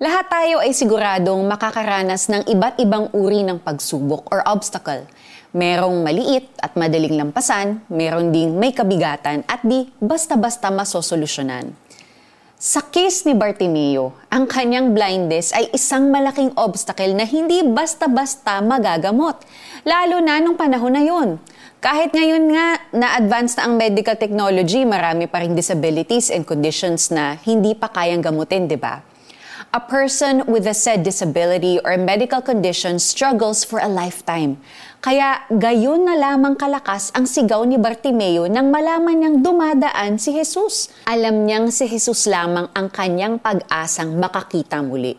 Lahat tayo ay siguradong makakaranas ng iba't ibang uri ng pagsubok or obstacle. Merong maliit at madaling lampasan, meron ding may kabigatan at di basta-basta masosolusyonan. Sa case ni Bartimeo, ang kanyang blindness ay isang malaking obstacle na hindi basta-basta magagamot, lalo na nung panahon na yon. Kahit ngayon nga na-advance na ang medical technology, marami pa rin disabilities and conditions na hindi pa kayang gamutin, di ba? A person with a said disability or medical condition struggles for a lifetime. Kaya gayon na lamang kalakas ang sigaw ni Bartimeo nang malaman niyang dumadaan si Jesus. Alam niyang si Jesus lamang ang kanyang pag-asang makakita muli.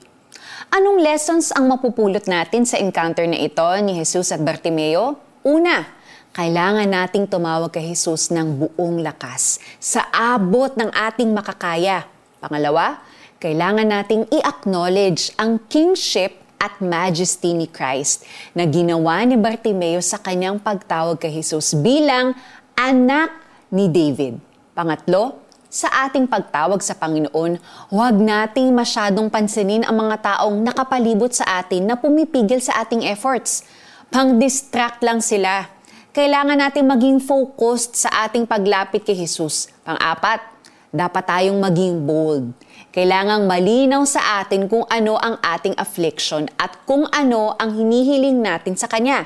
Anong lessons ang mapupulot natin sa encounter na ito ni Jesus at Bartimeo? Una, kailangan nating tumawag kay Jesus ng buong lakas sa abot ng ating makakaya. Pangalawa, kailangan nating i-acknowledge ang kingship at majesty ni Christ na ginawa ni Bartimeo sa kanyang pagtawag kay Jesus bilang anak ni David. Pangatlo, sa ating pagtawag sa Panginoon, huwag nating masyadong pansinin ang mga taong nakapalibot sa atin na pumipigil sa ating efforts. Pang-distract lang sila. Kailangan nating maging focused sa ating paglapit kay Jesus. Pang-apat, dapat tayong maging bold. Kailangang malinaw sa atin kung ano ang ating affliction at kung ano ang hinihiling natin sa Kanya.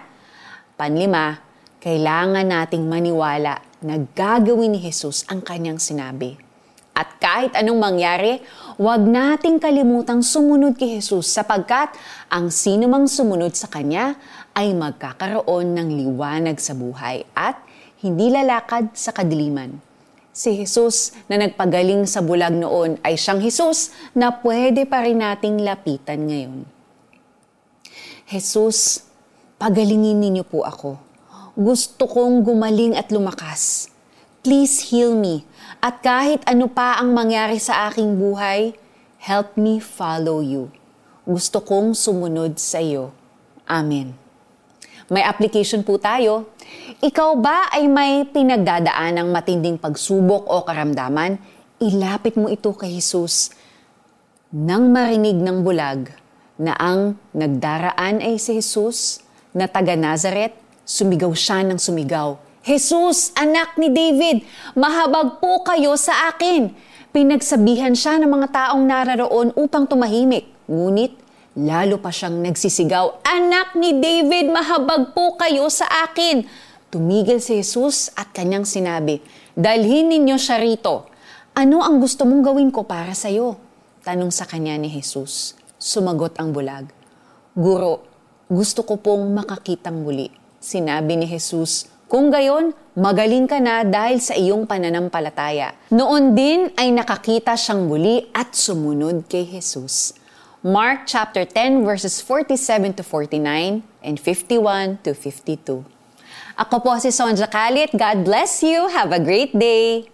Panlima, kailangan nating maniwala na gagawin ni Jesus ang Kanyang sinabi. At kahit anong mangyari, huwag nating kalimutang sumunod kay Jesus sapagkat ang sino mang sumunod sa Kanya ay magkakaroon ng liwanag sa buhay at hindi lalakad sa kadiliman. Si Jesus na nagpagaling sa bulag noon ay siyang Jesus na pwede pa rin nating lapitan ngayon. Jesus, pagalingin ninyo po ako. Gusto kong gumaling at lumakas. Please heal me. At kahit ano pa ang mangyari sa aking buhay, help me follow you. Gusto kong sumunod sa iyo. Amen. May application po tayo. Ikaw ba ay may pinagdadaan ng matinding pagsubok o karamdaman? Ilapit mo ito kay Jesus. Nang marinig ng bulag na ang nagdaraan ay si Jesus na taga Nazaret, sumigaw siya ng sumigaw. Jesus, anak ni David, mahabag po kayo sa akin. Pinagsabihan siya ng mga taong nararoon upang tumahimik. Ngunit Lalo pa siyang nagsisigaw, Anak ni David, mahabag po kayo sa akin. Tumigil si Jesus at kanyang sinabi, Dalhin ninyo siya rito. Ano ang gusto mong gawin ko para sa iyo? Tanong sa kanya ni Jesus. Sumagot ang bulag. Guro, gusto ko pong makakitang muli. Sinabi ni Jesus, kung gayon, magaling ka na dahil sa iyong pananampalataya. Noon din ay nakakita siyang muli at sumunod kay Jesus. Mark chapter 10 verses 47 to 49 and 51 to 52. Ako po si Sonja Kalit. God bless you. Have a great day.